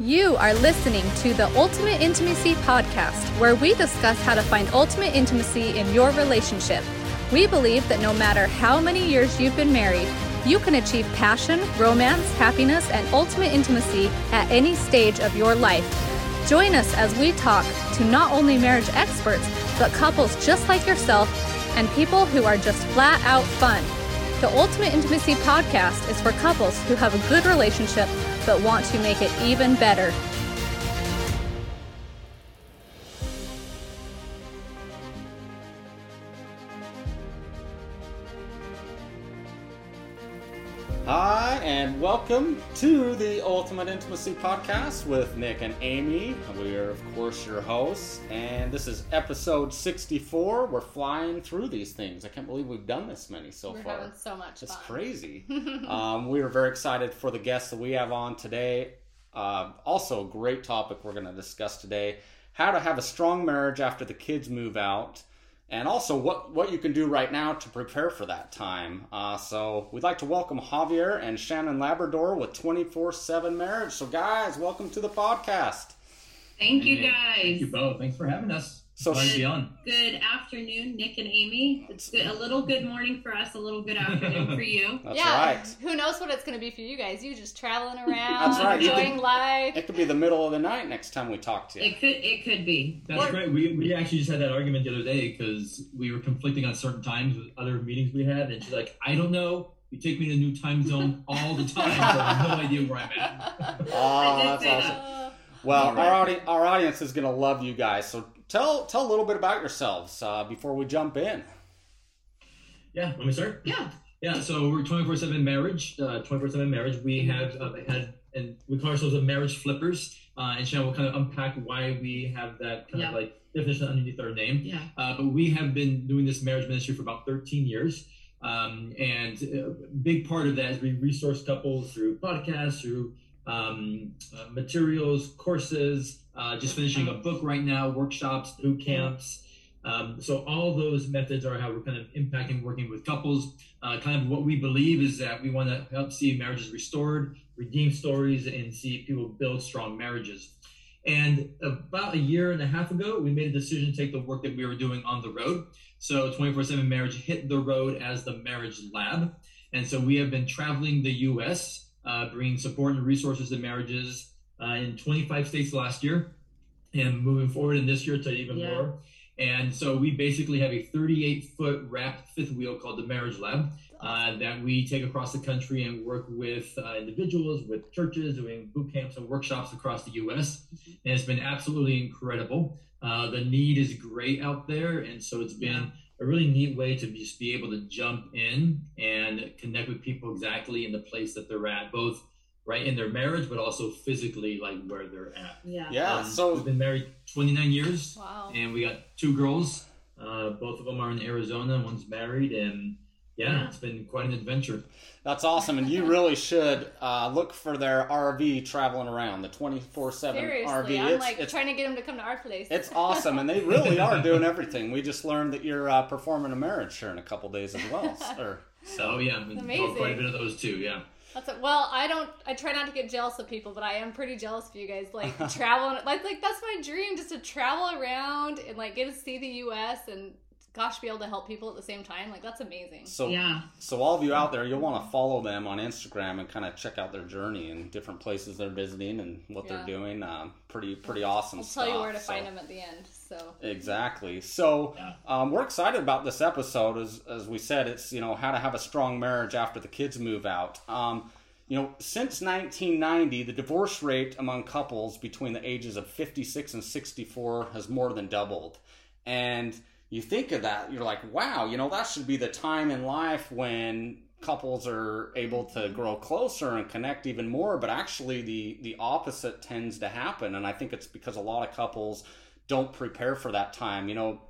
You are listening to the Ultimate Intimacy Podcast, where we discuss how to find ultimate intimacy in your relationship. We believe that no matter how many years you've been married, you can achieve passion, romance, happiness, and ultimate intimacy at any stage of your life. Join us as we talk to not only marriage experts, but couples just like yourself and people who are just flat out fun. The Ultimate Intimacy Podcast is for couples who have a good relationship but want to make it even better. And welcome to the Ultimate Intimacy Podcast with Nick and Amy. We are, of course, your hosts, and this is episode 64. We're flying through these things. I can't believe we've done this many so We're far. so much It's fun. crazy. um, we are very excited for the guests that we have on today. Uh, also, a great topic we're going to discuss today how to have a strong marriage after the kids move out, and also what, what you can do right now to prepare for that time. Uh, so, we'd like to welcome Javier and Shannan Labrador with 24 7 Marriage. So, guys, welcome to the podcast. Thank you guys. Thank you both. Thanks for having us. So Glad to on. Good afternoon, Nick and Amy. It's good, a little good morning for us, a little good afternoon for you. That's yeah, right. who knows what it's going to be for you guys? You just traveling around, That's right, enjoying can- life. It could be the middle of the night next time we talk to you. It could it could be. That's Or- great. We, we actually just had that argument the other day because we were conflicting on certain times with other meetings we had, and she's like, "I don't know. You take me to a new time zone all the time, so I have no idea where I'm at." Oh, that's awesome. that. Well, All right. our audi- our audience is going to love you guys. So tell tell a little bit about yourselves uh, before we jump in. Yeah, let me start. Yeah. Yeah, so we're 24 7 marriage. Uh, 24 7 marriage. We have uh, had, and we call ourselves a marriage flippers. Uh, and Shannan will kind of unpack why we have that kind Yeah. of like definition underneath our name. Yeah. Uh, but we have been doing this marriage ministry for about 13 years. Um, and a big part of that is we resource couples through podcasts, through um, uh, materials, courses, uh, just finishing a book right now, workshops, boot camps. Um, so all those methods are how we're kind of impacting working with couples. Uh, kind of what we believe is that we want to help see marriages restored, redeem stories, and see people build strong marriages. And about a year and a half ago, we made a decision to take the work that we were doing on the road. So 24 7 Marriage hit the road as the Marriage Lab. And so we have been traveling the US, uh, bringing support and resources to marriages uh, in 25 states last year and moving forward in this year to even Yeah. more. And so we basically have a 38 foot wrapped fifth wheel called the Marriage Lab uh, that we take across the country and work with uh, individuals, with churches, doing boot camps and workshops across the U.S. And it's been absolutely incredible. Uh, the need is great out there, and so it's been a really neat way to just be able to jump in and connect with people exactly in the place that they're at, both right in their marriage, but also physically, like where they're at. Yeah. Yeah. Um, so we've been married 29 years wow. and we got two girls. Uh, both of them are in Arizona. One's married, and yeah, Yeah. it's been quite an adventure. that's awesome, and you really should uh, look for their RV traveling around the twenty four seven Seriously, RV. I'm It's like it's, trying to get him to come to our place. it's awesome, and they really are doing everything. We just learned that you're uh, performing a marriage here in a couple days as well. Or, So yeah, we Amazing. quite a bit of those too. Yeah, That's it. Well, I don't. I try not to get jealous of people, but I am pretty jealous of you guys. Like traveling, like like that's my dream, just to travel around and like get to see the U.S. and gosh, be able to help people at the same time. Like that's amazing. so Yeah. so all of you out there, you'll want to follow them on Instagram and kind of check out their journey and different places they're visiting and what Yeah. they're doing. Um, pretty pretty awesome I'll stuff. tell you where to so- find them at the end. So Exactly. So Yeah. um, we're excited about this episode. As as we said, it's you know how to have a strong marriage after the kids move out. Um, you know, since 1990, the divorce rate among couples between the ages of 56 and 64 has more than doubled. And you think of that, you're like, wow, you know, that should be the time in life when couples are able to grow closer and connect even more. But actually the the opposite tends to happen and i think it's because a lot of couples don't prepare for that time. You know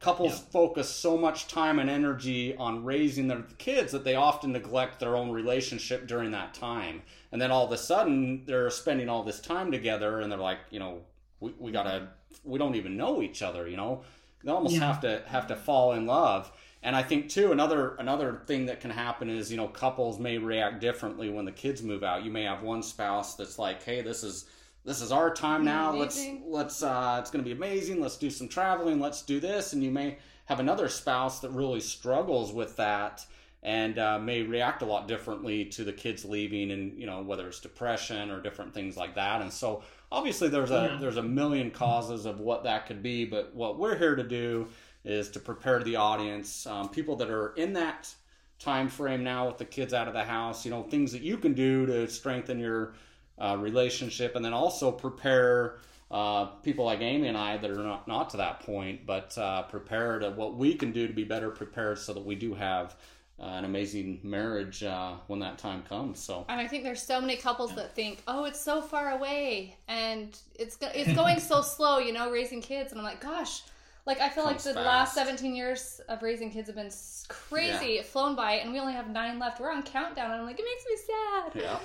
couples Yeah. focus so much time and energy on raising their kids that they often neglect their own relationship during that time. And then all of a sudden they're spending all this time together and they're like you know we, we gotta we don't even know each other you know they almost Yeah. have to have to fall in love and I think too another another thing that can happen is you know couples may react differently when the kids move out. You may have one spouse that's like, "Hey, this is this is our time now. Let's let's uh, it's going to be amazing. Let's do some traveling. Let's do this. And you may have another spouse that really struggles with that and uh, may react a lot differently to the kids leaving, and you know whether it's depression or different things like that. And so obviously there's a Yeah. there's a million causes of what that could be. But what we're here to do is to prepare the audience, um, people that are in that time frame now with the kids out of the house. You know things that you can do to strengthen your uh, relationship, and then also prepare uh, people like Amy and I that are not, not to that point, but uh, prepare to what we can do to be better prepared so that we do have uh, an amazing marriage uh, when that time comes. So And I think there's so many couples that think, "Oh, it's so far away, and it's go- it's going so slow," you know, raising kids. And I'm like, gosh, like I feel Comes like the fast. last 17 years of raising kids have been crazy, flown by, and we only have nine left. We're on countdown, and I'm like, it makes me sad.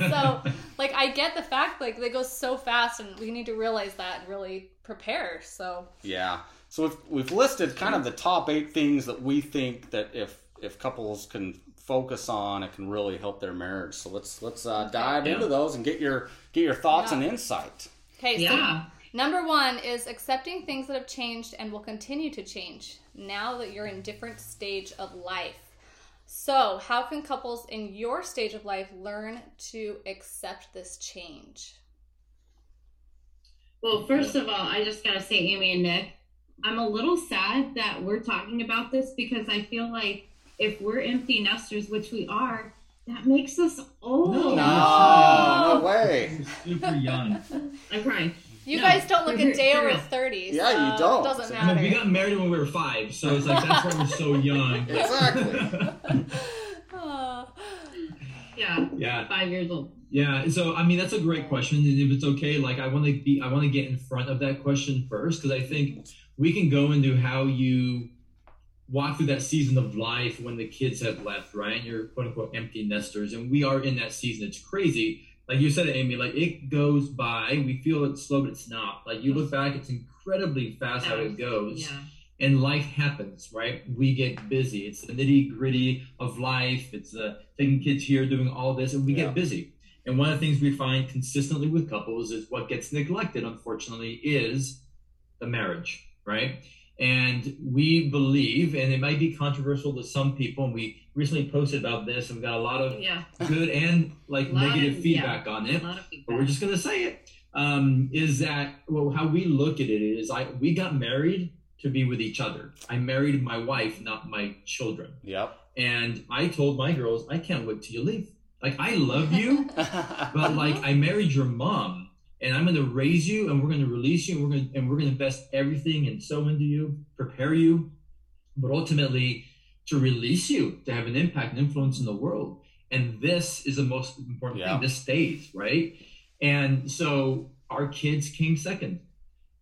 yeah, so, like, I get the fact like they go so fast, and we need to realize that and really prepare. So, yeah. So we've, we've listed kind of the top eight things that we think that if if couples can focus on, it can really help their marriage. So let's let's uh, dive Yeah. into those and get your get your thoughts Yeah. and insight. okay, Yeah. number one is accepting things that have changed and will continue to change now that you're in different stage of life. So, how can couples in your stage of life learn to accept this change? Well, first of all, I just gotta say, Amy and Nick, I'm a little sad that we're talking about this because I feel like if we're empty nesters, which we are, that makes us old. No. No, no way. Super young. I'm crying. You No, guys don't look a day over real. 30. Yeah, you don't. It doesn't I mean, we got married when we were five, so it's like that's why we're so young. Exactly. Oh. Yeah, yeah. five years old. Yeah, so I mean that's a great question, and if it's okay, like I want to be, I want to get in front of that question first because I think we can go into how you walk through that season of life when the kids have left, right? And you're quote unquote empty nesters, and we are in that season. It's crazy, like you said, Amy. Like it goes by, we feel it's slow, but it's not. Like you look back, it's incredibly fast how it goes Yeah. and life happens, right? We get busy. It's the nitty gritty of life. It's uh, taking kids here, doing all this, and we Yeah. get busy. And one of the things we find consistently with couples is what gets neglected, unfortunately, is the marriage, right? And we believe, and it might be controversial to some people, and we recently posted about this, and we got a lot of Yeah. good and like negative of- feedback on it lot of but we're just gonna say it. Um, is that well? How we look at it is, I we got married to be with each other. I married my wife, not my children. Yep. And I told my girls, I can't wait till you leave. Like I love you, but like I married your mom, and I'm gonna raise you, and we're gonna release you, and we're gonna and we're gonna invest everything and sow into you, prepare you, but ultimately to release you to have an impact and influence in the world. And this is the most important Yeah. thing. This stays right. And so our kids came second.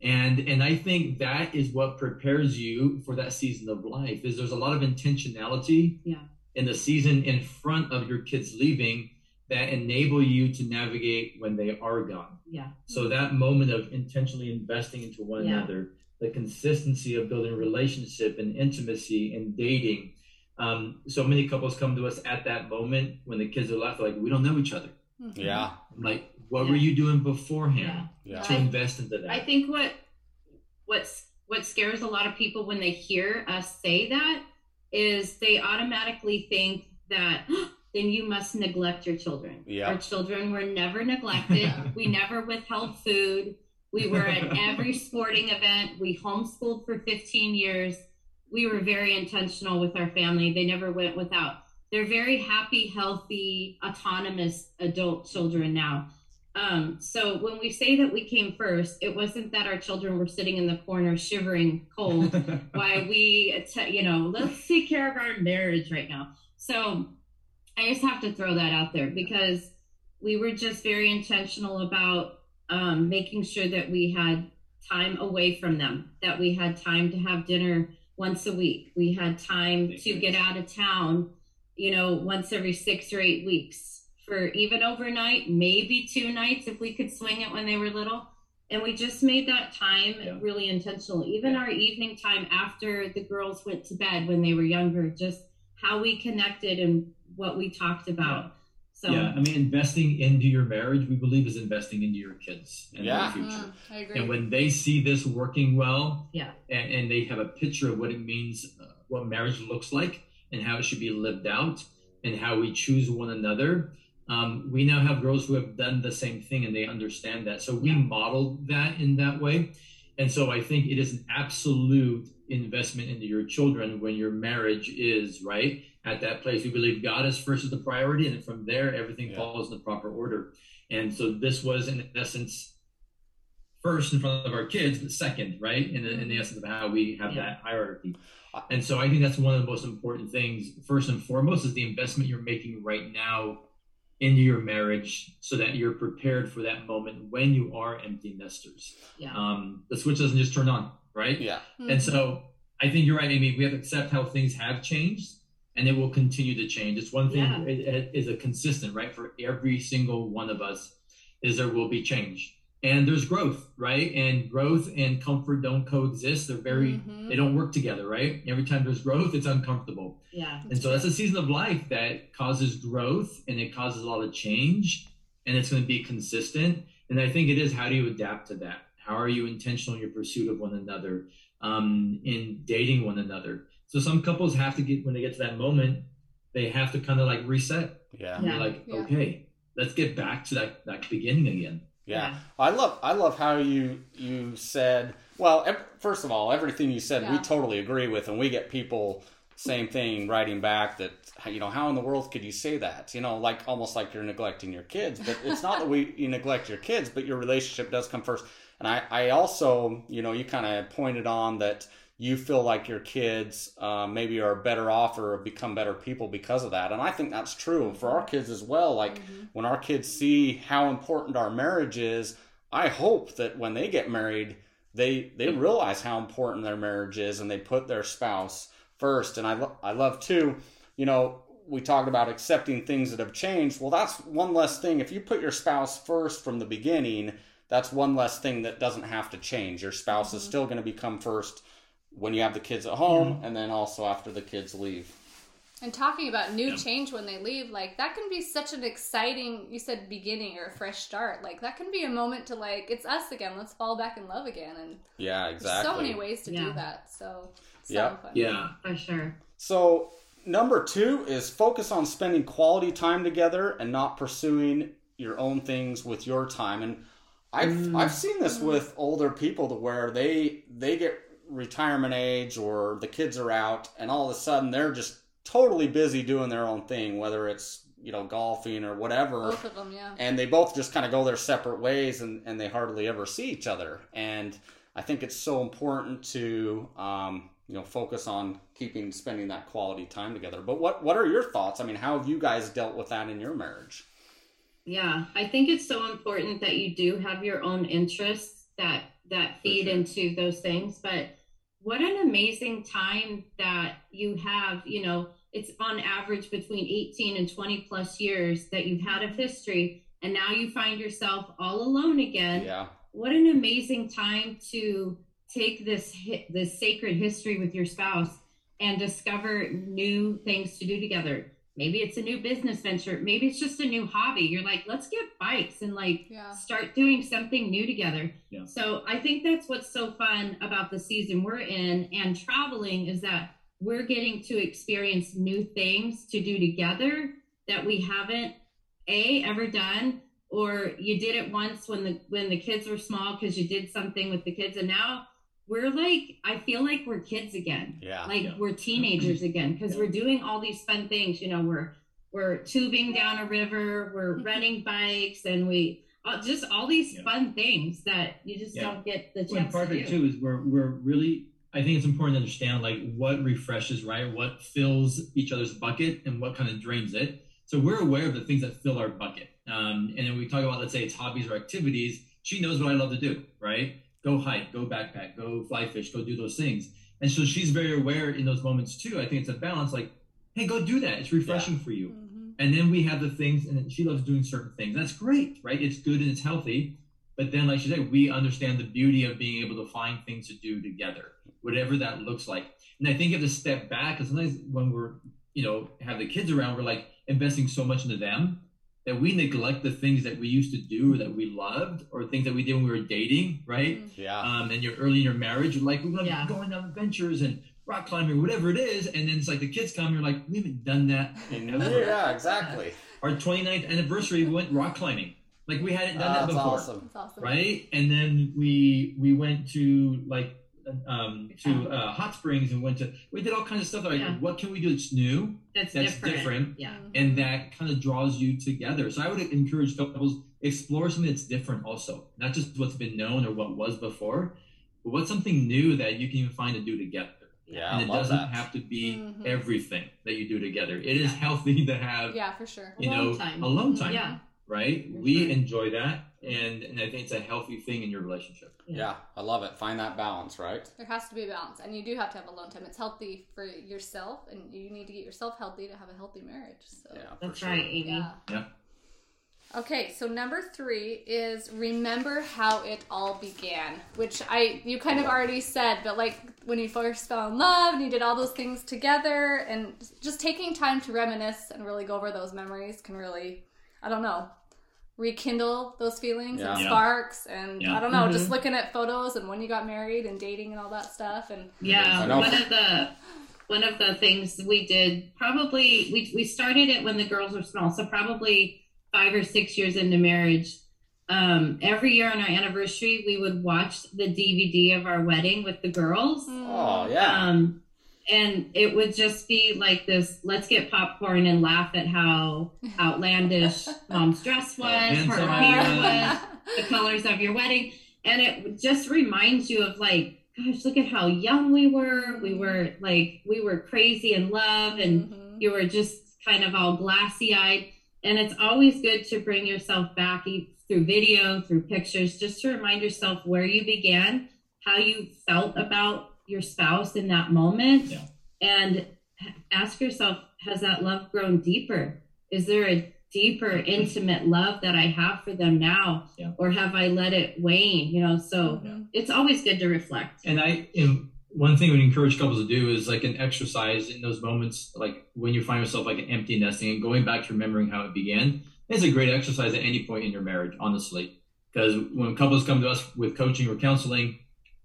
And and I think that is what prepares you for that season of life. Is there's a lot of intentionality Yeah. in the season in front of your kids leaving that enable you to navigate when they are gone. yeah. So that moment of intentionally investing into one Yeah. another, the consistency of building relationship and intimacy and dating. Um, so many couples come to us at that moment when the kids are left, like we don't know each other. yeah. I'm like, what Yeah. were you doing beforehand Yeah. to invest into that? I think what what's what scares a lot of people when they hear us say that is they automatically think that then you must neglect your children. Yeah. Our children were never neglected. we never withheld food. We were at every sporting event. We homeschooled for 15 years. We were very intentional with our family. They never went without. They're very happy, healthy, autonomous adult children now. Um, so when we say that we came first, it wasn't that our children were sitting in the corner shivering cold why we, you know, let's take care of our marriage right now. So I just have to throw that out there because we were just very intentional about um, making sure that we had time away from them, that we had time to have dinner once a week. We had time to get out of town, you know, once every six or eight weeks for even overnight, maybe two nights if we could swing it when they were little. And we just made that time Yeah. really intentional. Even Yeah. our evening time after the girls went to bed when they were younger, just how we connected and what we talked about. So yeah, I mean, investing into your marriage, we believe, is investing into your kids and Yeah. their future. Mm, I agree. And when they see this working well, Yeah. and, and they have a picture of what it means, uh, what marriage looks like, and how it should be lived out, and how we choose one another. Um, we now have girls who have done the same thing, and they understand that. So we Yeah. modeled that in that way, and so I think it is an absolute investment into your children when your marriage is right at that place. We believe God is first as the priority, and from there everything Yeah. follows in the proper order. And so this was, in essence, first in front of our kids, but second, right? In the, in the essence of how we have Yeah. that hierarchy. And so I think that's one of the most important things. First and foremost is the investment you're making right now into your marriage so that you're prepared for that moment when you are empty nesters. yeah. Um, the switch doesn't just turn on, right? Yeah. Mhm. And so I think you're right, Amy. We have to accept how things have changed and it will continue to change. It's one thing Yeah. it, it is a consistent, right? For every single one of us is there will be change. And there's growth, right? And growth and comfort don't coexist. They're very Mhm. they don't work together, right? Every time there's growth, it's uncomfortable. yeah. And so that's a season of life that causes growth and it causes a lot of change and it's going to be consistent. And I think it is how do you adapt to that? How are you intentional in your pursuit of one another, um, in dating one another? So some couples have to get, when they get to that moment, they have to kind of like reset. Yeah. And Yeah. Like, Yeah. okay, let's get back to that, that beginning again. Yeah. I love I love how you you said well ev- first of all everything you said we totally agree with and we get people same thing writing back that you know how in the world could you say that you know like almost like you're neglecting your kids but it's not that we you neglect your kids but your relationship does come first and I I also you know you kind of pointed on that you feel like your kids uh, maybe are better off or become better people because of that and I think that's true for our kids as well like when our kids see how important our marriage is, I hope that when they get married, they they realize how important their marriage is and they put their spouse first. And I lo- I love too, you know, we talked about accepting things that have changed. Well, that's one less thing. If you put your spouse first from the beginning, that's one less thing that doesn't have to change. Your spouse is mm-hmm. still going to become first when you have the kids at home mm-hmm. and then also after the kids leave. And talking about new Yeah. change when they leave, like that can be such an exciting, you said beginning or a fresh start. Like that can be a moment to like, it's us again. Let's fall back in love again. And Yeah, there's exactly. so many ways to do that. So, so Yep. fun. Yeah. For sure. So, number two is focus on spending quality time together and not pursuing your own things with your time. And I've Mm. I've seen this with older people to where they they get retirement age or the kids are out and all of a sudden they're just totally busy doing their own thing, whether it's you know golfing or whatever. Both of them, yeah. and they both just kind of go their separate ways and, and they hardly ever see each other. And i think it's so important to um, you know focus on keeping spending that quality time together. But what what are your thoughts? I mean how have you guys dealt with that in your marriage Yeah, I think it's so important that you do have your own interests that that feed sure. into those things. But what an amazing time that you have, you know, it's on average between 18 and 20 plus years that you've had of history and now you find yourself all alone again yeah what an amazing time to take this this sacred history with your spouse and discover new things to do together maybe it's a new business venture maybe it's just a new hobby you're like let's get bikes and like Yeah. start doing something new together Yeah. so i think that's what's so fun about the season we're in and traveling is that we're getting to experience new things to do together that we haven't a ever done or you did it once when the when the kids were small because you did something with the kids and now we're like i feel like we're kids again yeah like Yeah. we're teenagers again because Yeah. we're doing all these fun things you know we're we're tubing down a river we're renting bikes and we uh, just all these Yeah. fun things that you just Yeah. don't get the Well, and chance part to of it do too is we're we're really I think it's important to understand like what refreshes, right? What fills each other's bucket and what kind of drains it. So we're aware of the things that fill our bucket. Um, and then we talk about let's say it's hobbies or activities. She knows what I love to do, right? Go hike, go backpack, go fly fish, go do those things. And so she's very aware in those moments too. I think it's a balance like, hey, go do that. It's refreshing for you. hmm And then we have the things, and she loves doing certain things. That's great, right? It's good and it's healthy. But then, like she said, we understand the beauty of being able to find things to do together, whatever that looks like. And I think you have to step back because sometimes when we're, you know, have the kids around, we're like investing so much into them that we neglect the things that we used to do that we loved or things that we did when we were dating, right? Yeah. Um, and you're early in your marriage, you're like, we're going Yeah. going on adventures and rock climbing, whatever it is. And then it's like the kids come, you're like, we haven't done that. in yeah, exactly. Our 29th anniversary, we went rock climbing. Like we hadn't done that That's before. awesome. That's awesome. Right. And then we we went to like um to uh, hot springs and went to we did all kinds of stuff like Yeah. what can we do that's new That's, that's different. different. Yeah. and that kind of draws you together. So I would encourage couples explore something that's different also, not just what's been known or what was before, but what's something new that you can even find to do together. Yeah, and I it doesn't that. have to be Mhm. everything that you do together. It is healthy to have Yeah, for sure. you Alone know time. alone time, Yeah. right? For We sure. enjoy that, Mm-hmm. and and I think it's a healthy thing in your relationship. Yeah, I love it. Find that balance, right? There has to be a balance, and you do have to have alone time. It's healthy for yourself, and you need to get yourself healthy to have a healthy marriage. So. Yeah, for That's sure. right, Amy. Yeah. Yeah. Okay, so number three is remember how it all began, which I you kind of already said, but like when you first fell in love and you did all those things together, and just taking time to reminisce and really go over those memories can really, I don't know, rekindle those feelings and Yeah. Yeah. sparks, and Yeah. I don't know, Mhm. just looking at photos and when you got married and dating and all that stuff, and Yeah, one of the one of the things we did probably we we started it when the girls were small, so probably five or six years into marriage. Um, every year on our anniversary, we would watch the DVD of our wedding with the girls. Oh yeah. Um, and it would just be like this let's get popcorn and laugh at how outlandish mom's dress was, her hair was. was, the colors of your wedding. And it just reminds you of like, gosh, look at how young we were. We were like, we were crazy in love and Mhm. you were just kind of all glassy eyed. And it's always good to bring yourself back e- through video, through pictures, just to remind yourself where you began, how you felt about your spouse in that moment, Yeah. and ask yourself, has that love grown deeper? Is there a deeper, intimate love that I have for them now? Yeah. Or have I let it wane? You know, so Mhm. it's always good to reflect. And I, one thing we encourage couples to do is like an exercise in those moments, like when you find yourself like an empty nesting and going back to remembering how it began. It's a great exercise at any point in your marriage, honestly. Because when couples come to us with coaching or counseling,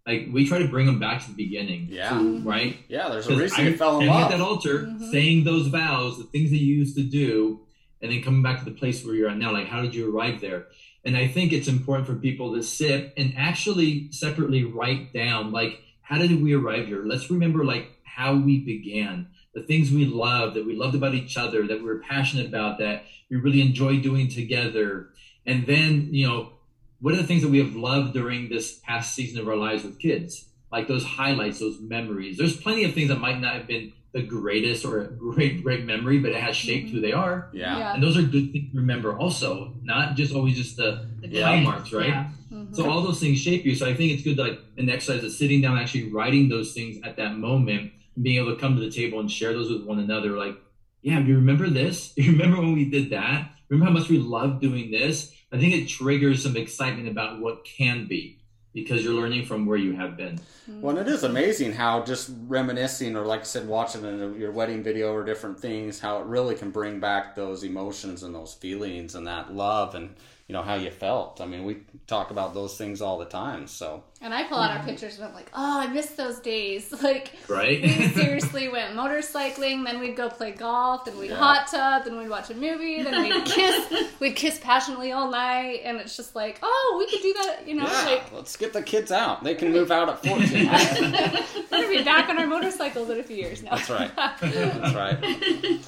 like we try to bring them back to the beginning. Yeah. to- right? Yeah, there's a reason I- you fell in love. at that altar, Mhm. saying those vows, the things that you used to do, and then coming back to the place where you're at now. Like, how did you arrive there? And I think it's important for people to sit and actually separately write down, like, how did we arrive here? Let's remember, like, how we began, the things we loved, that we loved about each other, that we were passionate about, that we really enjoyed doing together. And then, you know, what are the things that we have loved during this past season of our lives with kids? Like those highlights, those memories. There's plenty of things that might not have been the greatest or a great, great memory, but it has shaped who they are. yeah. Yeah. And those are good things to remember also, not just always just the The Yeah. high marks, right? Yeah. Mhm. So all those things shape you. So I think it's good to like an exercise of sitting down, actually writing those things at that moment, and being able to come to the table and share those with one another. Like, yeah, do you remember this? You remember when we did that? Remember how much we loved doing this? I think it triggers some excitement about what can be because you're learning from where you have been. Mm. Well, and it is amazing how just reminiscing, or like I said, watching your wedding video or different things, how it really can bring back those emotions and those feelings and that love and you know how you felt. I mean, we talk about those things all the time. So And I pull out our pictures and I'm like, oh, I miss those days. Like, Right? we seriously went motorcycling, then we'd go play golf, then we'd Yeah. hot tub, then we'd watch a movie, then we'd kiss, we'd kiss passionately all night, and it's just like, oh, we could do that, you know, yeah, like, let's get the kids out. They can move out at fourteen. we're gonna be back on our motorcycles in a few years now. That's right. That's right.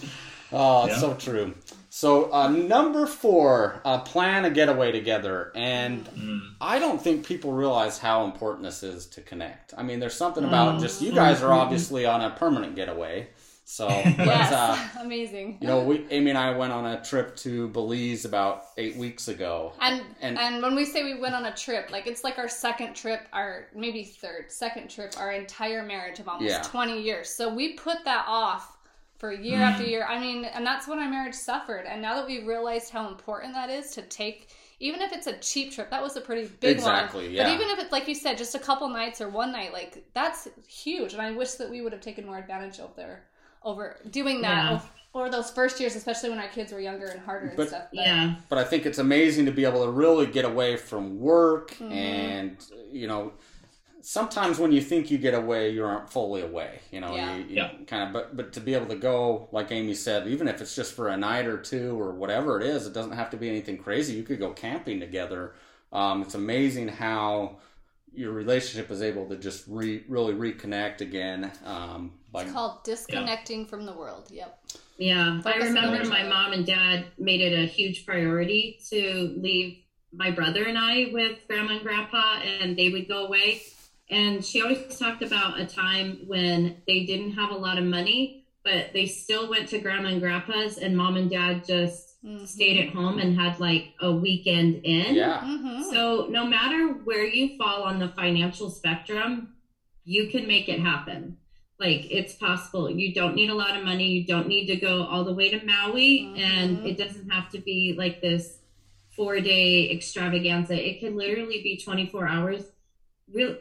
Oh, it's Yeah. so true. So uh, number four, uh, plan a getaway together, and Mm. I don't think people realize how important this is to connect. I mean, there's something about just you guys are obviously on a permanent getaway, so but yes, uh, amazing. you know, we Amy and I went on a trip to Belize about eight weeks ago. And, And- and when we say we went on a trip, like it's like our second trip, our maybe third, second trip, our entire marriage of almost Yeah. 20 years. So we put that off for year Mm. after year. I mean, and that's when our marriage suffered. And now that we've realized how important that is to take, even if it's a cheap trip, that was a pretty big Exactly, one. yeah. But even if it's like you said, just a couple nights or one night, like that's huge. And I wish that we would have taken more advantage of there over doing that Yeah. of Or those first years, especially when our kids were younger and harder and But- stuff. But, Yeah. but I think it's amazing to be able to really get away from work Mm-hmm. and you know sometimes when you think you get away you aren't fully away you know Yeah. you, you Yeah. kind of but but to be able to go like Amy said even if it's just for a night or two or whatever it is it doesn't have to be anything crazy you could go camping together um, it's amazing how your relationship is able to just re, really reconnect again um, by It's called disconnecting from the world. Yep. Yeah, I Focus on remember my mom and dad made it a huge priority to leave my brother and I with grandma and grandpa, and they would go away. And she always talked about a time when they didn't have a lot of money, but they still went to grandma and grandpa's, and mom and dad just Mhm. stayed at home and had like a weekend in. yeah Mhm. So no matter where you fall on the financial spectrum, you can make it happen. Like it's possible. You don't need a lot of money. You don't need to go all the way to Maui, Mhm. and it doesn't have to be like this four day extravaganza. It can literally be 24 hours. Real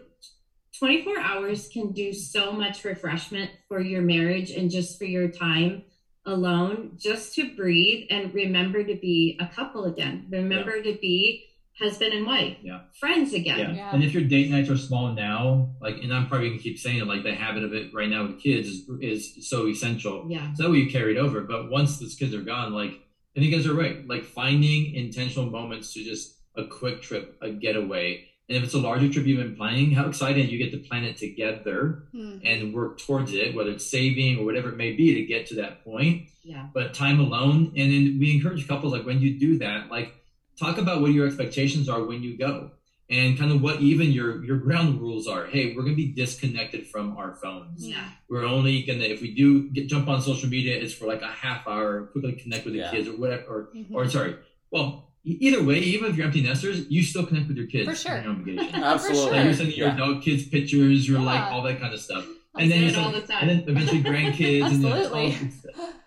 24 hours can do so much refreshment for your marriage and just for your time alone, just to breathe and remember to be a couple again. Remember to be husband and wife, Yeah. friends again. Yeah. Yeah. And if your date nights are small now, like, and I'm probably gonna keep saying it, like the habit of it right now with kids is, is so essential. Yeah. So that way you carry it over. But once those kids are gone, like, I think you guys are right. Like finding intentional moments to just a quick trip, a getaway. And if it's a larger trip you've been planning, how exciting you get to plan it together Mhm. and work towards it, whether it's saving or whatever it may be to get to that point Yeah. but time alone. And then we encourage couples like when you do that, like talk about what your expectations are when you go and kind of what even your your ground rules are. Hey, we're gonna be disconnected from our phones. Yeah. We're only gonna if we do get jump on social media, it's for like a half hour, quickly connect with the Yeah. kids or whatever or Mhm. or sorry. Well, either way, even if you're empty nesters, you still connect with your kids For sure. your obligation. absolutely sure. Like you're sending your Yeah. dog kids pictures, you're like all that kind of stuff I and then you it all the time. and then eventually grandkids and then Absolutely.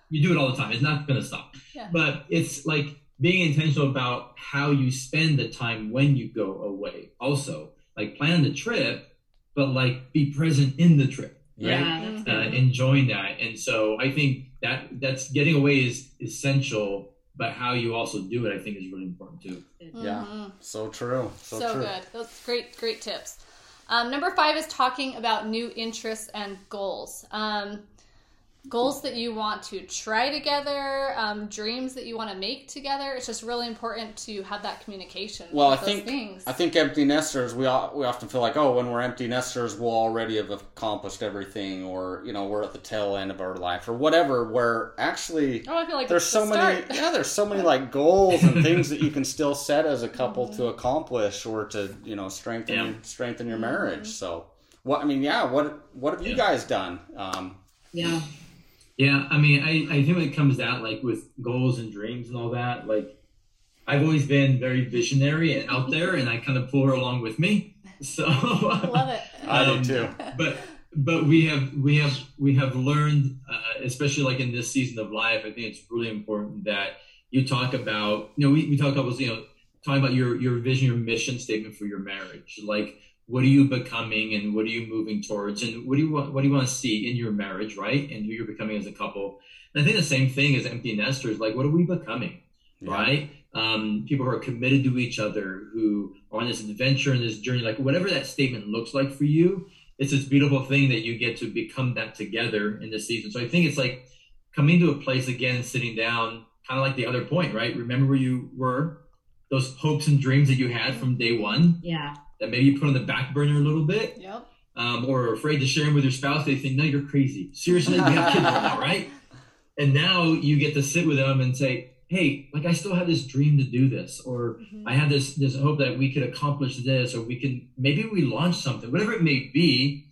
you do it all the time it's not going to stop Yeah. but it's like being intentional about how you spend the time when you go away also like plan the trip but like be present in the trip yeah Yeah, uh, enjoying that and so i think that that's getting away is essential but how you also do it i think is really important too Yeah. Mhm. so true so, So, true good. Those great, great tips. Um, number five is talking about new interests and goals. Um, goals that you want to try together, um, dreams that you want to make together. It's just really important to have that communication. Well, I think things. I think empty nesters we all, we often feel like oh when we're empty nesters we'll already have accomplished everything or you know we're at the tail end of our life or whatever. Where actually oh, I feel like there's so the many start. yeah there's so many like goals and things that you can still set as a couple to accomplish or to you know strengthen Yeah. strengthen your marriage. So what I mean yeah what what have you guys done? Um, yeah. Yeah, I mean, I, I think when it comes out like with goals and dreams and all that, like I've always been very visionary and out there, and I kind of pull her along with me. So I Love it. I Um, do too. but but we have we have we have learned, uh, especially like in this season of life, I think it's really important that you talk about you know we, we talk about you know talking about your your vision, your mission statement for your marriage, like what are you becoming and what are you moving towards and what do you want what do you want to see in your marriage, right? And who you're becoming as a couple. And I think the same thing as empty nesters, like what are we becoming? Yeah. right? Um, people who are committed to each other, who are on this adventure and this journey, like whatever that statement looks like for you, it's this beautiful thing that you get to become that together in this season. So I think it's like coming to a place again, sitting down, kind of like the other point, right? Remember where you were, those hopes and dreams that you had from day one Yeah. That maybe you put on the back burner a little bit, Yep. um, or are afraid to share them with your spouse. They think, no, you're crazy. Seriously, we have kids right now, right? And now you get to sit with them and say, hey, like I still have this dream to do this, or Mhm. I have this this hope that we could accomplish this, or we can maybe we launch something, whatever it may be.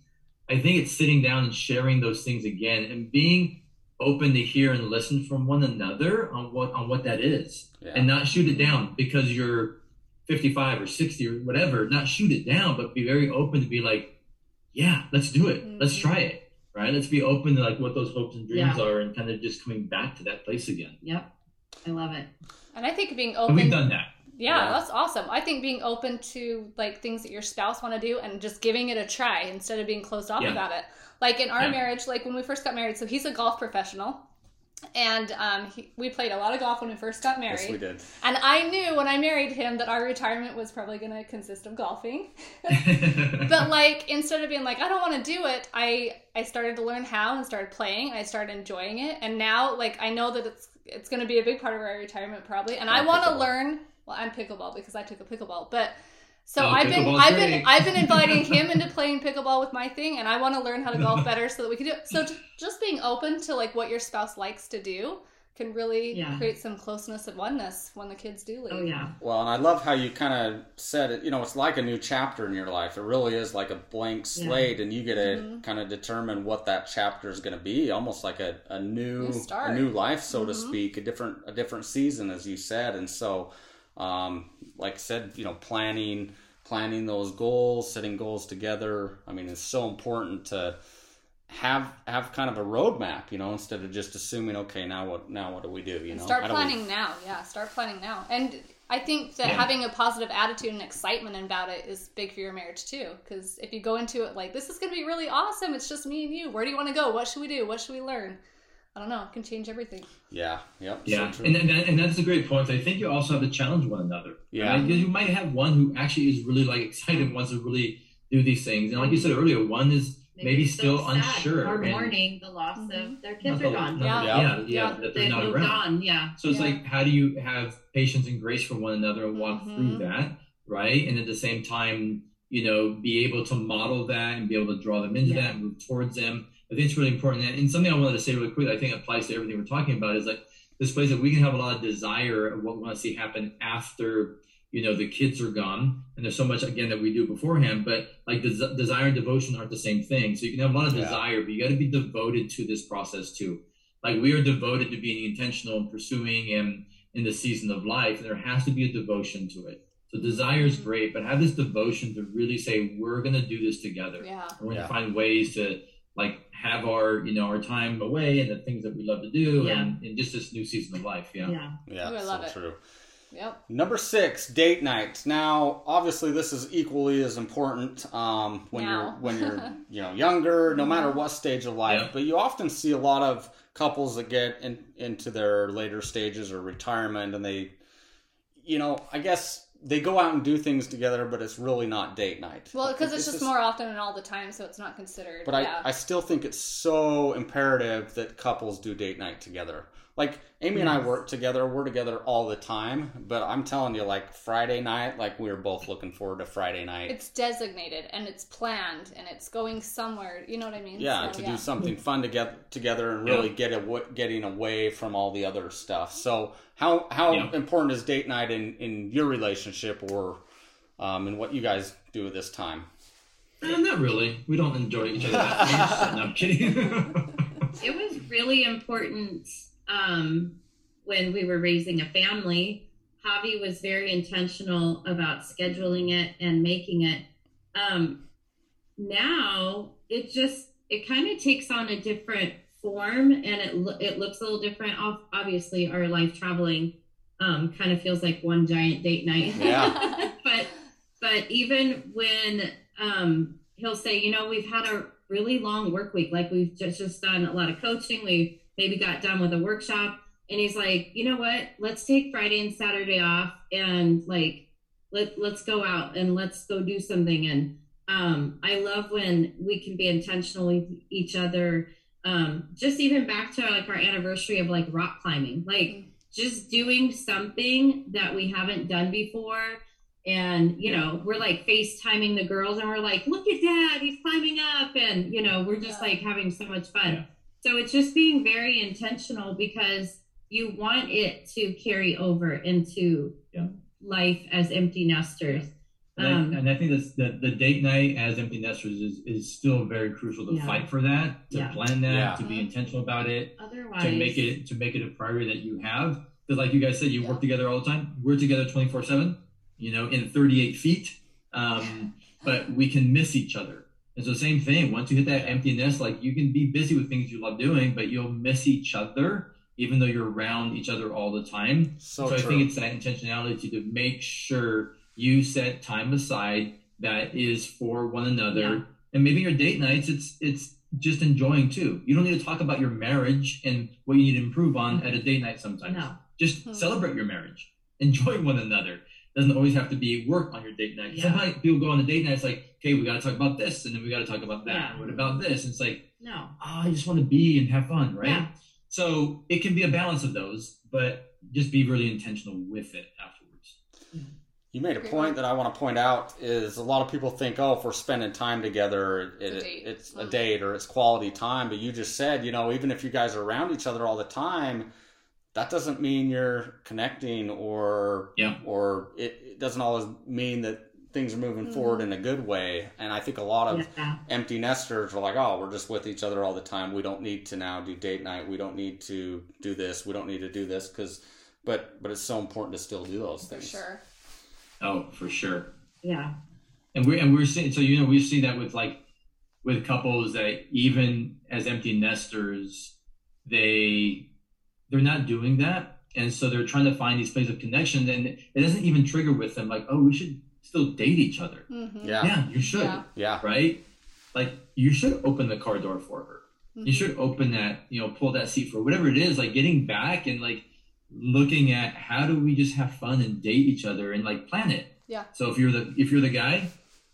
I think it's sitting down and sharing those things again and being open to hear and listen from one another on what on what that is, Yeah. and not shoot it down because you're 55 or 60 or whatever. Not shoot it down, but be very open to be like, yeah, let's do it, let's Mhm. try it, right? Let's be open to like what those hopes and dreams Yeah. are, and kind of just coming back to that place again. Yep. I love it. And I think being And open. we've done that. Yeah, Yeah. that's awesome. I think being open to like things that your spouse want to do and just giving it a try instead of being closed off Yeah. about it. Like in our Yeah. marriage, like when we first got married, so he's a golf professional. And um, he, we played a lot of golf when we first got married. Yes, we did. And I knew when I married him that our retirement was probably going to consist of golfing. but like instead of being like I don't want to do it, I I started to learn how and started playing. And I started enjoying it, and now like I know that it's it's going to be a big part of our retirement probably. And I And want to learn. Well, I'm pickleball because I took a pickleball, but. So Oh, I've been I've been. I've been inviting him into playing pickleball with my thing, and I want to learn how to golf better so that we can do it. So j- just being open to like what your spouse likes to do can really Yeah. create some closeness and oneness when the kids do leave. Oh yeah. Well, and I love how you kind of said it. You know, it's like a new chapter in your life. It really is like a blank Yeah. slate, and you get to Mm-hmm. kind of determine what that chapter is going to be. Almost like a, a new, New start. a new life, so to Mhm. speak. A different a different season, as you said. And so, um, like I said, you know, planning planning those goals, setting goals together. I mean, it's so important to have have kind of a roadmap. You know, instead of just assuming, okay, now what now what do we do? You And know, start do we- planning now. Yeah, start planning now. And I think that Yeah. having a positive attitude and excitement about it is big for your marriage too. Because if you go into it like this is going to be really awesome, it's just me and you. Where do you want to go? What should we do? What should we learn? I don't know. Can change everything. Yeah. Yep. Yeah, So and, and and that's a great point. I think you also have to challenge one another. Yeah. right? Because you might have one who actually is really like excited, wants to really do these things, and like you said earlier, one is maybe, still sad unsure. Or mourning the loss Mhm. of their kids the- are gone. not- Yeah. yeah, yeah, Yeah. that they're They've not moved around. on. Yeah. So it's Yeah. like, how do you have patience and grace for one another and walk Mhm. through that, right? And at the same time, you know, be able to model that and be able to draw them into Yeah. that and move towards them. I think it's really important. And something I wanted to say really quick, I think applies to everything we're talking about, is like this place that we can have a lot of desire of what we want to see happen after, you know, the kids are gone. And there's so much again that we do beforehand, but like des- desire and devotion aren't the same thing. So you can have a lot of Yeah. desire, but you got to be devoted to this process too. Like we are devoted to being intentional and pursuing and in the season of life, and there has to be a devotion to it. So desire is great, but have this devotion to really say we're going to do this together. Yeah. We're going Yeah. to find ways to like have our you know our time away and the things that we love to do, Yeah. and in just this new season of life. Yeah. Yeah. Yeah, Ooh, I so it. true. Yep. Number six, date night. Now, obviously, this is equally as important um, when Now. you're when you're you know younger, no matter what stage of life. Yeah. But you often see a lot of couples that get in, into their later stages or retirement, and they, you know, I guess they go out and do things together, but it's really not date night. Well, because it's This just more often and all the time, so it's not considered. But yeah. I, I still think it's so imperative that couples do date night together. Like Amy and I work together, we're together all the time. But I'm telling you, like Friday night, like we were both looking forward to Friday night. it's designated and it's planned and it's going somewhere. You know what I mean? yeah, So, to do something fun to get together and really get a, getting away from all the other stuff. So how how Yeah. important is date night in in your relationship or um, in what you guys do at this time? Eh, not really. We don't enjoy each other that much. no, I'm kidding. It was really important um, when we were raising a family. Javi was very intentional about scheduling it and making it. Um, now it just it kind of takes on a different form and it lo- it looks a little different. Obviously, our life traveling um, kind of feels like one giant date night. Yeah. but but even when um, he'll say, you know, we've had a really long work week, like we've just just done a lot of coaching, we maybe got done with a workshop, and he's like, you know what, let's take Friday and Saturday off, and like let let's go out and let's go do something. And um, I love when we can be intentional with each other. Um, just even back to like our anniversary of like rock climbing, like just doing something that we haven't done before and you know we're like facetiming the girls and we're like look at dad he's climbing up and you know we're just Yeah. like having so much fun Yeah. So it's just being very intentional because you want it to carry over into Yeah. life as empty nesters And, I, Um, and I think that's the, the date night as empty nesters is, is still very crucial to Yeah. fight for that, to Yeah. plan that, Yeah. to be intentional about it, otherwise to make it to make it a priority that you have. Because like you guys said, you Yeah. work together all the time. We're together twenty four seven. You know, in thirty eight feet. Um, but we can miss each other. And so the same thing. Once you hit that empty nest, like you can be busy with things you love doing, but you'll miss each other, even though you're around each other all the time. So, So, I think it's that intentionality to make sure you set time aside that is for one another. Yeah. And maybe your date nights, it's it's just enjoying too. You don't need to talk about your marriage and what you need to improve on at a date night sometimes. No. Just Hmm. celebrate your marriage. Enjoy one another. Doesn't always have to be work on your date night. Yeah. Sometimes people go on a date night, it's like, okay, we got to talk about this, and then we got to talk about that. Yeah. What about this? And it's like, No. oh, I just want to be and have fun, right? Yeah. So it can be a balance of those, but just be really intentional with it afterwards. You made a point point that I want to point out is a lot of people think, oh, if we're spending time together, it, It's a date. it's a date or it's quality time. But you just said, you know, even if you guys are around each other all the time, that doesn't mean you're connecting or Yeah. or it, it doesn't always mean that things are moving forward Mm-hmm. in a good way. And I think a lot of Yeah. empty nesters are like, oh, we're just with each other all the time. We don't need to now do date night. We don't need to do this. We don't need to do this because, but but it's so important to still do those things. For things. sure. Oh, for sure. Yeah. and we're and we're seeing so you know we see that with like with couples that even as empty nesters they they're not doing that and so they're trying to find these places of connection and it doesn't even trigger with them like oh we should still date each other Mm-hmm. Yeah. yeah you should Yeah. Yeah. right like you should open the car door for her Mm-hmm. you should open that you know pull that seat for whatever it is like getting back and like looking at how do we just have fun and date each other and like plan it Yeah. so if you're the if you're the guy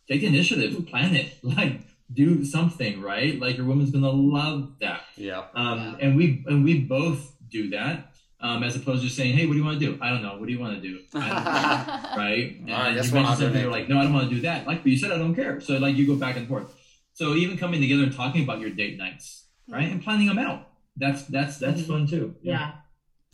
take the initiative plan it like do something right like your woman's gonna love that Yeah. um Yeah. and we and we both do that um as opposed to saying hey what do you want to do i don't know what do you want to do I right? And All right, you what? mention I'll do something, you're like, no, I don't want to do that. Like, but you said I don't care. So like you go back and forth. So even coming together and talking about your date nights, right, and planning them out. That's that's that's fun too. Yeah.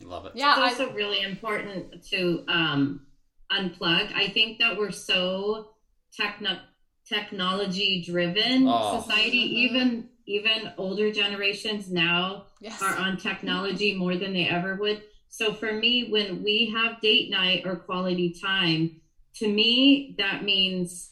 Love it. Yeah, I, it's also really important to um, unplug. I think that we're so techno- technology driven Oh. society. Mhm. Even even older generations now yes. are on technology more than they ever would. So for me, when we have date night or quality time, to me that means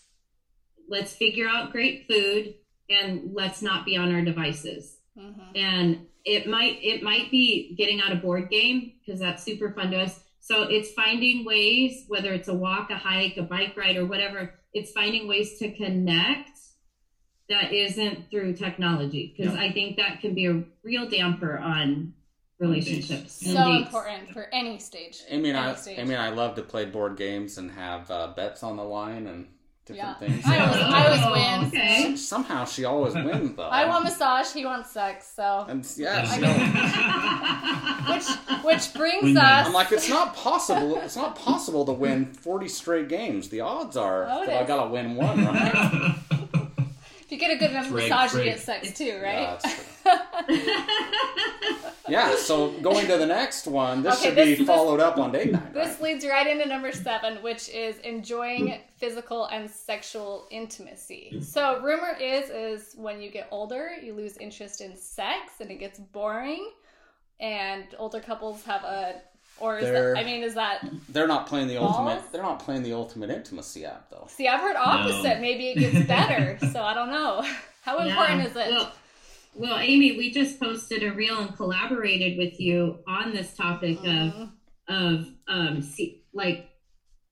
let's figure out great food and let's not be on our devices Mhm. and it might it might be getting out a board game because that's super fun to us so it's finding ways whether it's a walk a hike a bike ride or whatever it's finding ways to connect that isn't through technology because Yeah. i think that can be a real damper on relationships So dates. important for any stage. Amy and I, Any stage. Amy and I love to play board games and have uh, bets on the line and different Yeah. things. I always, I always Oh, win. okay. Somehow she always wins though. I want massage. He wants sex. So, And yeah, I mean- which which brings Win-win. us. I'm like, it's not possible. It's not possible to win 40 straight games. The odds are Oh, it that I gotta win one, right? you get a good enough Break, massage, break. you get sex too, right? Yeah, yeah. So going to the next one. This Okay, should this- be this- followed up on date night. This Right? leads right into number seven, which is enjoying physical and sexual intimacy. So, rumor is is when you get older, you lose interest in sex and it gets boring. And older couples have a, or is They're- that? I mean, is that? They're not playing the Balls? ultimate. They're not playing the ultimate intimacy app though. See, I've heard opposite. Maybe it gets better. so I don't know. How important Yeah. is it? Well, well, Amy, we just posted a reel and collaborated with you on this topic of Mhm. of um see, like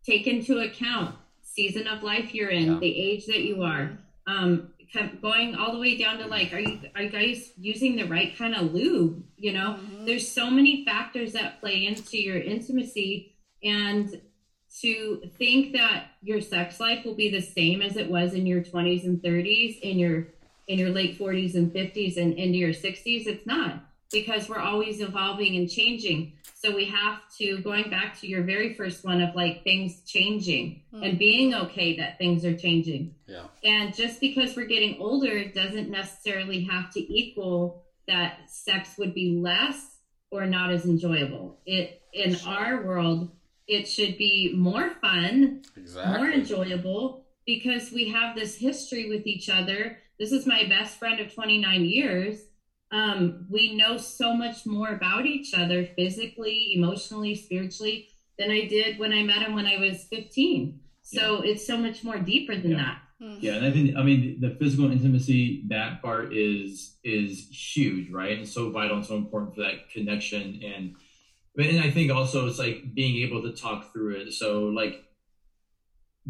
take into account season of life you're in, Yeah. the age that you are, um, com- going all the way down to like, are you are you guys using the right kind of lube? You know, Mhm. there's so many factors that play into your intimacy and to think that your sex life will be the same as it was in your 20s and 30s in your in your late 40s and 50s and into your 60s it's not because we're always evolving and changing so we have to going back to your very first one of like things changing hmm. and being okay that things are changing Yeah. and just because we're getting older doesn't necessarily have to equal that sex would be less or not as enjoyable. It in our world, it should be more fun, Exactly. more enjoyable because we have this history with each other. This is my best friend of 29 years. Um, we know so much more about each other physically, emotionally, spiritually than I did when I met him when I was 15. So it's so much more deeper than Yeah. that. Mhm. Yeah, and I think I mean the physical intimacy that part is is huge, right? And so vital and so important for that connection and and I think also it's like being able to talk through it. So like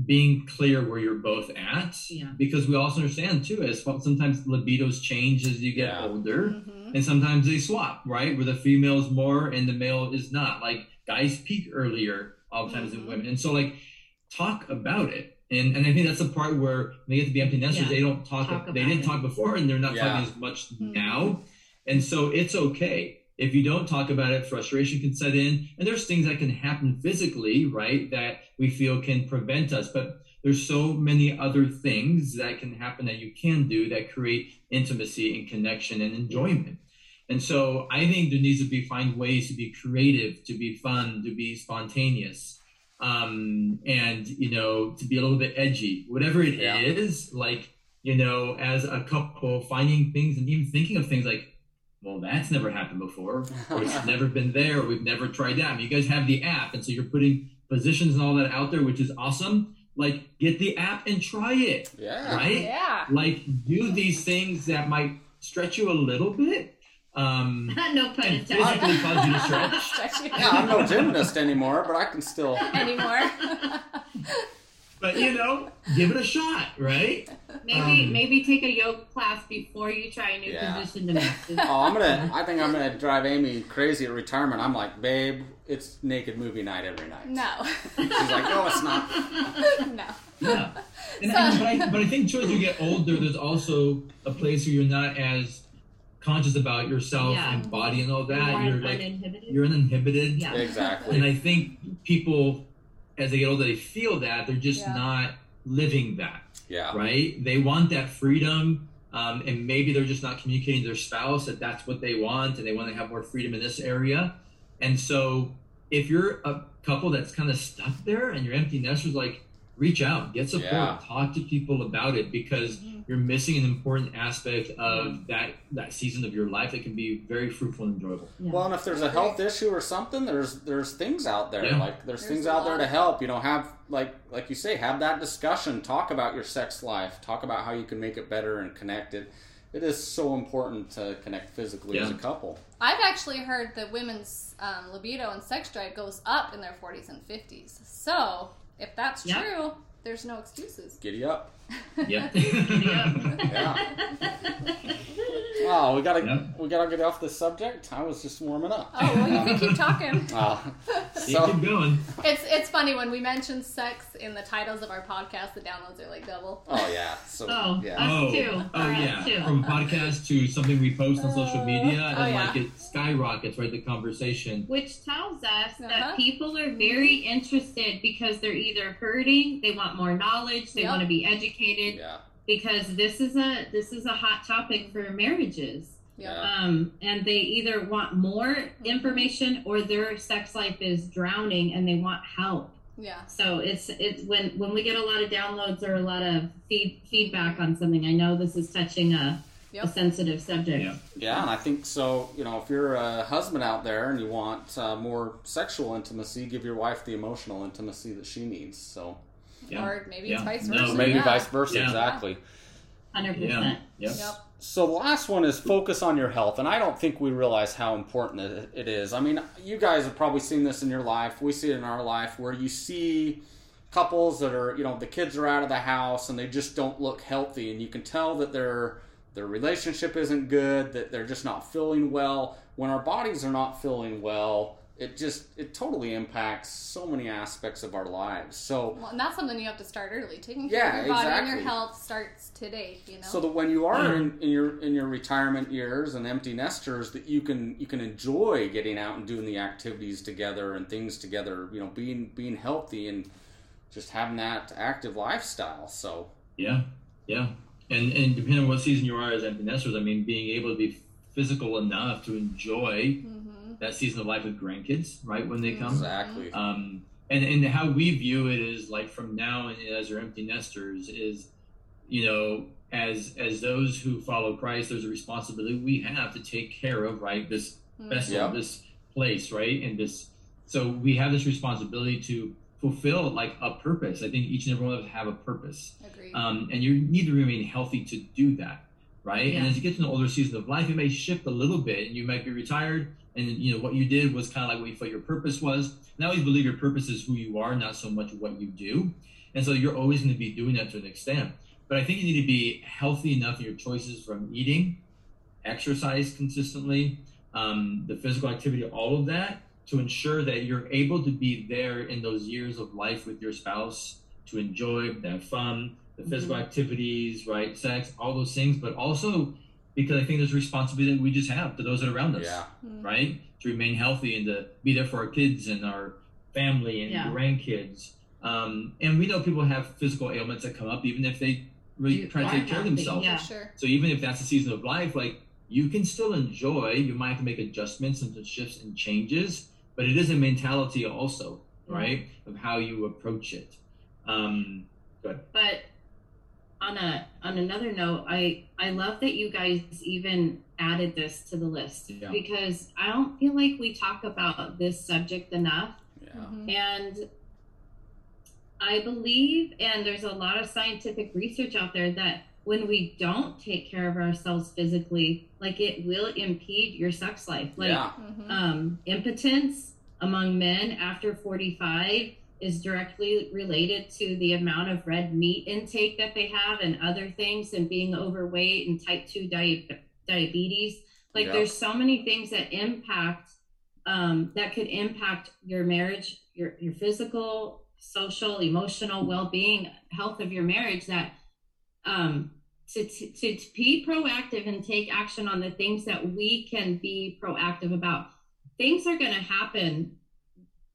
being clear where you're both at Yeah. because we also understand too as well, sometimes libidos change as you get Yeah. older Mhm. and sometimes they swap right where the female is more and the male is not like guys peak earlier oftentimes Mhm. than women and so like talk about it and and i think that's the part where they get to be empty nesters Yeah. they don't talk, Talk they didn't it. talk before and they're not Yeah. talking as much Mhm. now and so it's okay if you don't talk about it frustration can set in and there's things that can happen physically right that we feel can prevent us but there's so many other things that can happen that you can do that create intimacy and connection and enjoyment and so i think there needs to be find ways to be creative to be fun to be spontaneous um, and you know to be a little bit edgy whatever it is, Yeah. like you know as a couple finding things and even thinking of things like well that's never happened before or it's never been there or we've never tried that I mean, you guys have the app and so you're putting positions and all that out there which is awesome like get the app and try it Yeah. right Yeah. like do these things that might stretch you a little bit um no pun intended. physically cause you to stretch Stretch you Yeah, I'm no gymnast anymore, but I can still. anymore. But you know give it a shot right Maybe Um, maybe take a yoga class before you try a new Yeah. position to master. Oh, I'm gonna. I think I'm gonna drive Amy crazy at retirement. I'm like, babe, it's naked movie night every night. no. She's like, no, it's not. no. Yeah. And, So- and- but, I, but I think too, as you get older, there's also a place where you're not as conscious about yourself Yeah. and body and all that. More You're like uninhibited. you're uninhibited. Yeah. Exactly. And I think people, as they get older, they feel that they're just Yeah. not living that. Yeah. Right? They want that freedom. Um, and maybe they're just not communicating to their spouse that that's what they want and they want to have more freedom in this area. And so if you're a couple that's kind of stuck there and you're empty nesters, like reach out, get support, Yeah. talk to people about it because Mhm. you're missing an important aspect of that that season of your life that can be very fruitful and enjoyable. Yeah. Well, and if there's a health issue or something, there's there's things out there. Yeah. Like there's, There's things out there to help. You know, have like like you say, have that discussion. Talk about your sex life. Talk about how you can make it better and connect it. It is so important to connect physically as a couple. I've actually heard that women's um, libido and sex drive goes up in their 40s and 50s. So, if that's Yep. true, there's no excuses. Giddy up. Yeah. Oh, we gotta Yeah. we gotta get off this subject. I was just warming up. Oh, well, you can keep talking. Uh, so keep going. It's it's funny when we mention sex in the titles of our podcast, the downloads are like double. oh yeah. So Oh, yeah. us Oh, too. oh Or us yeah. too. From podcast to something we post on social media, and Oh, yeah. like it skyrockets, right? The conversation. Which tells us Uh-huh. that people are very interested because they're either hurting, they want more knowledge, they Yep. want to be educated. Yeah. Because this is a this is a hot topic for marriages. Yeah. Yeah. Um, and they either want more information or their sex life is drowning and they want help. Yeah. So it's it's when when we get a lot of downloads or a lot of feed, feedback on something. I know this is touching a, a sensitive subject. Yeah. Yeah, and I think so. You know, if you're a husband out there and you want uh, more sexual intimacy, give your wife the emotional intimacy that she needs. So, Yeah. Or maybe Yeah. it's vice versa. or maybe yeah. vice versa. Yeah. Exactly. Hundred Yeah. percent. Yep. Yep. So the last one is focus on your health, and I don't think we realize how important it- it is. I mean, you guys have probably seen this in your life. We see it in our life where you see couples that are, you know, the kids are out of the house and they just don't look healthy, and you can tell that their their relationship isn't good, that they're just not feeling well. When our bodies are not feeling well, it just it totally impacts so many aspects of our lives. So Well, and that's something you have to start early. Taking care Yeah, of your body and your health starts today. You know. So that when you are in, in your in your retirement years and empty nesters, that you can you can enjoy getting out and doing the activities together and things together. You know, being being healthy and just having that active lifestyle. So Yeah, yeah, and and depending on what season you are as empty nesters, I mean, being able to be physical enough to enjoy hmm that season of life with grandkids, right when they come. exactly, Um, and and how we view it is like from now and as our empty nesters is, you know, as as those who follow Christ, there's a responsibility we have to take care of right this vessel, Yeah. this place, right, and this. So we have this responsibility to fulfill like a purpose. I think each and every one of us have a purpose Agreed. um, and you need to remain healthy to do that, right? And as you get to the older season of life, it may shift a little bit, and you might be retired, and you know what you did was kind of like what you thought your purpose was. And I always believe your purpose is who you are, not so much what you do. And so you're always going to be doing that to an extent. But I think you need to be healthy enough in your choices from eating, exercise consistently, um, the physical activity, all of that to ensure that you're able to be there in those years of life with your spouse to enjoy, to have fun, the physical mm-hmm. activities, right, sex, all those things, but also because I think there's a responsibility that we just have to those that are around us, yeah. mm-hmm. right, to remain healthy and to be there for our kids and our family and yeah. grandkids. Um, and we know people have physical ailments that come up even if they really try to take care of themselves. Yeah, sure. So even if that's a season of life, like you can still enjoy. You might have to make adjustments and shifts and changes, but it is a mentality also, right, of how you approach it. Um, good. But on a on another note, I I love that you guys even added this to the list yeah. because I don't feel like we talk about this subject enough. Yeah. Mm-hmm. And I believe, and there's a lot of scientific research out there that when we don't take care of ourselves physically, like it will impede your sex life. Like yeah. mm-hmm. um, impotence among men after 45 is directly related to the amount of red meat intake that they have and other things and being overweight and type 2 di- diabetes. Like yeah. there's so many things that impact um, that could impact your marriage, your your physical social, emotional well-being, health of your marriage that um, to, to, to be proactive and take action on the things that we can be proactive about. Things are going to happen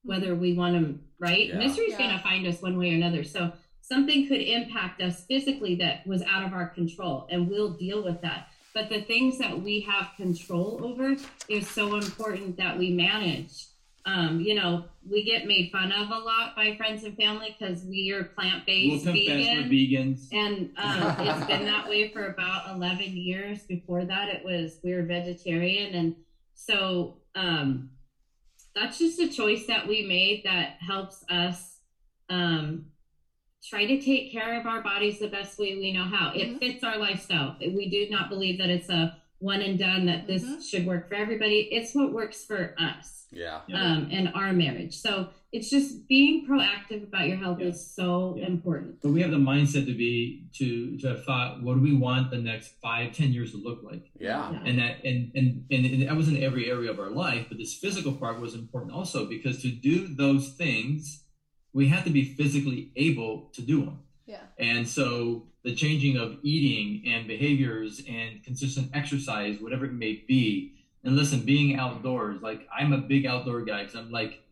whether we want them, right? Yeah. Misery is yeah. going to find us one way or another. So something could impact us physically that was out of our control, and we'll deal with that. But the things that we have control over is so important that we manage um, you know, we get made fun of a lot by friends and family because we are plant based we'll vegan. vegans. And um, it's been that way for about 11 years. Before that, it was we were vegetarian. And so um, that's just a choice that we made that helps us um, try to take care of our bodies the best way we know how. It mm-hmm. fits our lifestyle. We do not believe that it's a one and done, that this mm-hmm. should work for everybody. It's what works for us yeah um and our marriage so it's just being proactive about your health yeah. is so yeah. important but we have the mindset to be to to have thought what do we want the next five ten years to look like yeah, yeah. and that and, and and and that was in every area of our life but this physical part was important also because to do those things we have to be physically able to do them yeah and so the changing of eating and behaviors and consistent exercise whatever it may be and listen, being outdoors, like I'm a big outdoor guy because I'm like,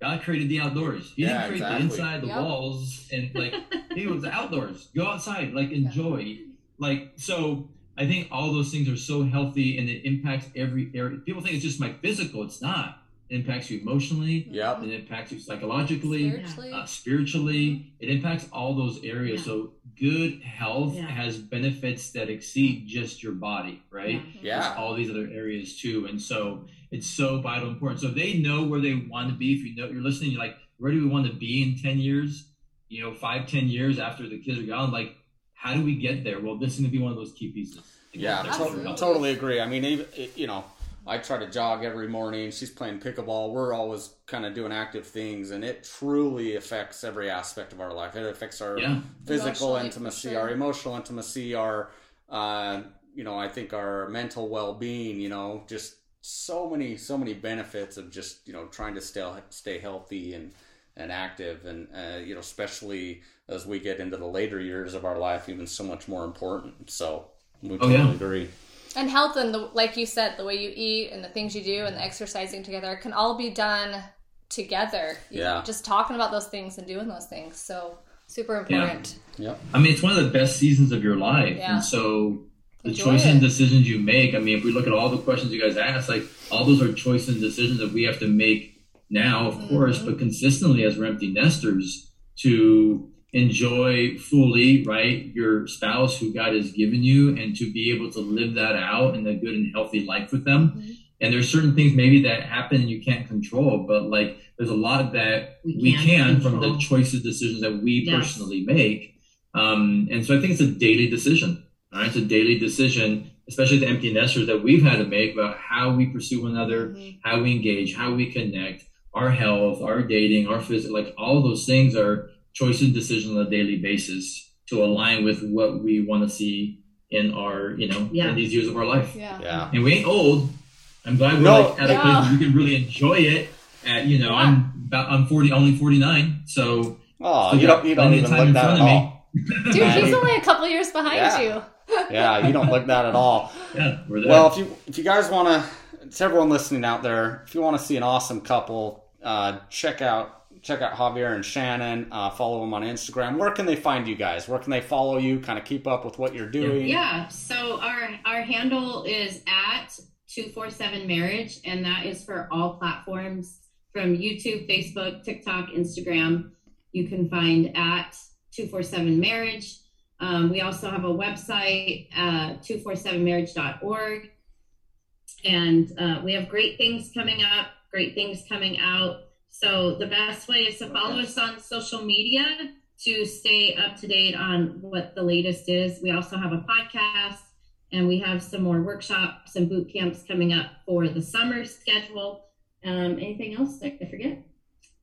God created the outdoors. He yeah, didn't create exactly. the inside, the yep. walls, and like he was outdoors. Go outside, like enjoy. Yeah. Like so, I think all those things are so healthy, and it impacts every area. People think it's just my physical. It's not. It impacts you emotionally. Yeah. It impacts you psychologically, spiritually. Uh, spiritually. It impacts all those areas. Yeah. So good health yeah. has benefits that exceed just your body, right? Yeah. There's all these other areas too. And so it's so vital important. So they know where they want to be. If you know you're listening, you're like, where do we want to be in 10 years? You know, five, 10 years after the kids are gone, like, how do we get there? Well, this is going to be one of those key pieces. Yeah, to- totally agree. I mean, even, you know, I try to jog every morning. She's playing pickleball. We're always kind of doing active things, and it truly affects every aspect of our life. It affects our yeah. physical intimacy, sure. our emotional intimacy, our, uh, you know, I think our mental well being. You know, just so many, so many benefits of just you know trying to stay stay healthy and and active, and uh, you know, especially as we get into the later years of our life, even so much more important. So we totally oh, yeah. agree and health and the like you said the way you eat and the things you do and the exercising together can all be done together you yeah know, just talking about those things and doing those things so super important yeah. i mean it's one of the best seasons of your life yeah. and so the Enjoy choices it. and decisions you make i mean if we look at all the questions you guys asked like all those are choices and decisions that we have to make now of mm-hmm. course but consistently as we're empty nesters to enjoy fully, right, your spouse who God has given you and to be able to live that out in a good and healthy life with them. Mm-hmm. And there's certain things maybe that happen and you can't control, but like there's a lot that we, we can control. from the choices, decisions that we yes. personally make. Um, and so I think it's a daily decision. All right. It's a daily decision, especially the empty nesters that we've had to make about how we pursue one another, mm-hmm. how we engage, how we connect, our health, our dating, our physical, like all those things are choices and decisions on a daily basis to align with what we want to see in our, you know, Yeah. in these years of our life. Yeah. Yeah. And we ain't old. I'm glad we're No. like at a place where we can really enjoy it. At you know, Yeah. I'm about I'm 40, only 49, so Oh, Still you got don't you don't even time look in that front at of me. all. Dude, he's only a couple years behind Yeah. you. Yeah, you don't look that at all. yeah, we're there. Well, if you if you guys want to, to everyone listening out there, if you want to see an awesome couple, uh, check out check out Javier and Shannan. Uh, follow them on Instagram. Where can they find you guys? Where can they follow you? Kind of keep up with what you're doing. Yeah. So our our handle is at two four seven marriage, and that is for all platforms from YouTube, Facebook, TikTok, Instagram. You can find at two four seven marriage. Um, we also have a website, uh, 247marriage.org. And uh, we have great things coming up, great things coming out. So the best way is to follow us on social media to stay up to date on what the latest is. We also have a podcast and we have some more workshops and boot camps coming up for the summer schedule. Um, anything else I forget?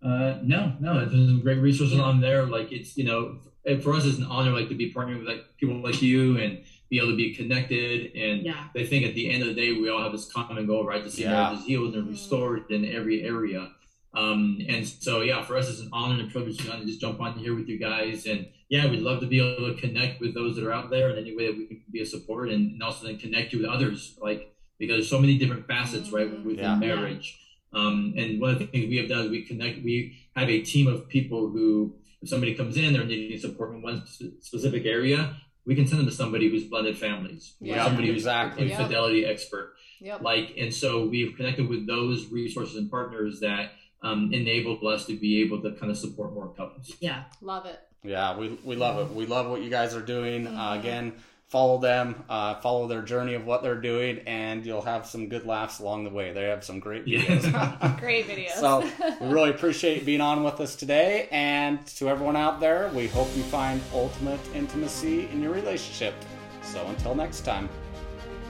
Uh, no, no, there's some great resources on there. Like it's, you know, for us, it's an honor, like to be partnering with like people like you and be able to be connected. And Yeah. I think at the end of the day, we all have this common goal, right? To see Yeah. marriages healed and restored in every area. Um, and so, yeah, for us, it's an honor and a privilege to just jump on here with you guys. And yeah, we'd love to be able to connect with those that are out there in any way that we can be a support and, and also then connect you with others, like because there's so many different facets, right, within Yeah. marriage. Um, and one of the things we have done is we connect, we have a team of people who, if somebody comes in, they're needing support in one specific area, we can send them to somebody who's blended families, or Yeah. somebody who's Exactly. an Yep. infidelity expert. Yep. Like, and so we've connected with those resources and partners that um, enable us to be able to kind of support more couples. Yeah. Love it. Yeah, we, we love it. We love what you guys are doing. Uh, Mhm. again, follow them, uh, follow their journey of what they're doing, and you'll have some good laughs along the way. They have some great videos. Great videos. so we really appreciate you being on with us today. And to everyone out there, we hope you find ultimate intimacy in your relationship. So until next time.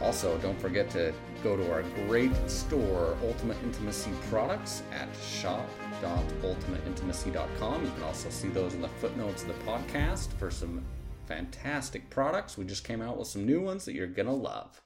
Also, don't forget to go to our great store, Ultimate Intimacy Products, at shop.ultimateintimacy.com. You can also see those in the footnotes of the podcast for some fantastic products. We just came out with some new ones that you're going to love.